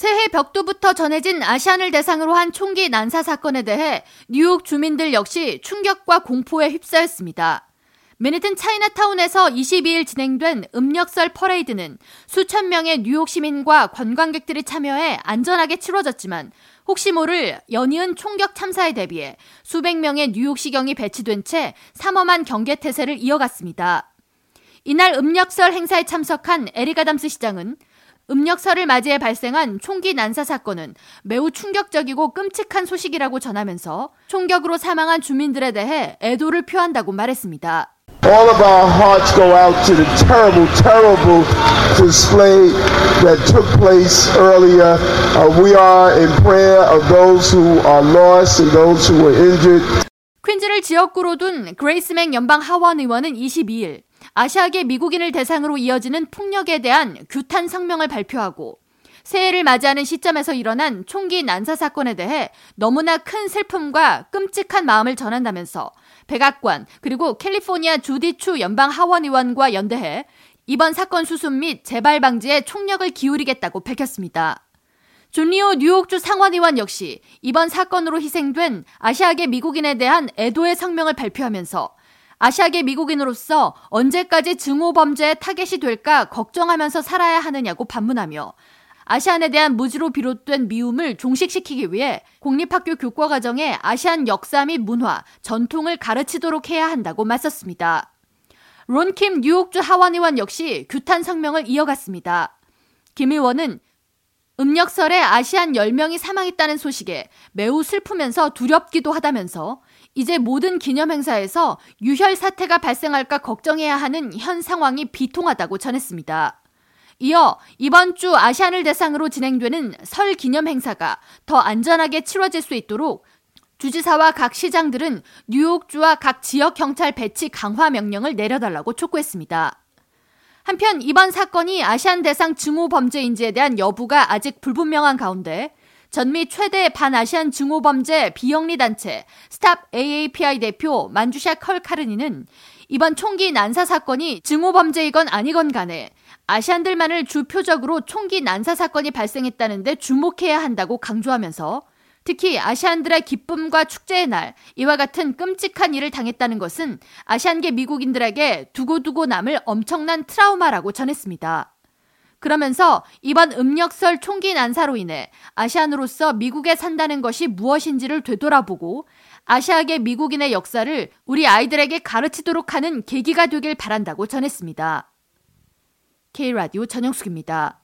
새해 벽두부터 전해진 아시안을 대상으로 한 총기 난사 사건에 대해 뉴욕 주민들 역시 충격과 공포에 휩싸였습니다. 맨해튼 차이나타운에서 22일 진행된 음력설 퍼레이드는 수천 명의 뉴욕 시민과 관광객들이 참여해 안전하게 치러졌지만 혹시 모를 연이은 총격 참사에 대비해 수백 명의 뉴욕 시경이 배치된 채 삼엄한 경계 태세를 이어갔습니다. 이날 음력설 행사에 참석한 에릭 아담스 시장은 음력설을 맞이해 발생한 총기 난사 사건은 매우 충격적이고 끔찍한 소식이라고 전하면서 총격으로 사망한 주민들에 대해 애도를 표한다고 말했습니다. All of our hearts go out to the terrible, terrible display that took place earlier. Uh, we are in prayer of those who are lost and those who were injured. 퀸즈를 지역구로 둔 그레이스맥 연방 하원 의원은 22일 아시아계 미국인을 대상으로 이어지는 폭력에 대한 규탄 성명을 발표하고 새해를 맞이하는 시점에서 일어난 총기 난사 사건에 대해 너무나 큰 슬픔과 끔찍한 마음을 전한다면서 백악관 그리고 캘리포니아 주디추 연방 하원 의원과 연대해 이번 사건 수습 및 재발 방지에 총력을 기울이겠다고 밝혔습니다. 존리오 뉴욕주 상원의원 역시 이번 사건으로 희생된 아시아계 미국인에 대한 애도의 성명을 발표하면서 아시아계 미국인으로서 언제까지 증오 범죄의 타겟이 될까 걱정하면서 살아야 하느냐고 반문하며 아시안에 대한 무지로 비롯된 미움을 종식시키기 위해 공립학교 교과 과정에 아시안 역사 및 문화, 전통을 가르치도록 해야 한다고 맞섰습니다. 론킴 뉴욕주 하원의원 역시 규탄 성명을 이어갔습니다. 김 의원은 음력설에 아시안 10명이 사망했다는 소식에 매우 슬프면서 두렵기도 하다면서 이제 모든 기념행사에서 유혈 사태가 발생할까 걱정해야 하는 현 상황이 비통하다고 전했습니다. 이어 이번 주 아시안을 대상으로 진행되는 설 기념 행사가 더 안전하게 치러질 수 있도록 주지사와 각 시장들은 뉴욕주와 각 지역 경찰 배치 강화 명령을 내려달라고 촉구했습니다. 한편 이번 사건이 아시안 대상 증오 범죄인지에 대한 여부가 아직 불분명한 가운데 전미 최대 반아시안 증오 범죄 비영리 단체 스탑 AAPI 대표 만주샤 컬카르니는 이번 총기 난사 사건이 증오 범죄이건 아니건 간에 아시안들만을 주표적으로 총기 난사 사건이 발생했다는데 주목해야 한다고 강조하면서 특히 아시안들의 기쁨과 축제의 날, 이와 같은 끔찍한 일을 당했다는 것은 아시안계 미국인들에게 두고두고 남을 엄청난 트라우마라고 전했습니다. 그러면서 이번 음력설 총기 난사로 인해 아시안으로서 미국에 산다는 것이 무엇인지를 되돌아보고 아시아계 미국인의 역사를 우리 아이들에게 가르치도록 하는 계기가 되길 바란다고 전했습니다. K라디오 전영숙입니다.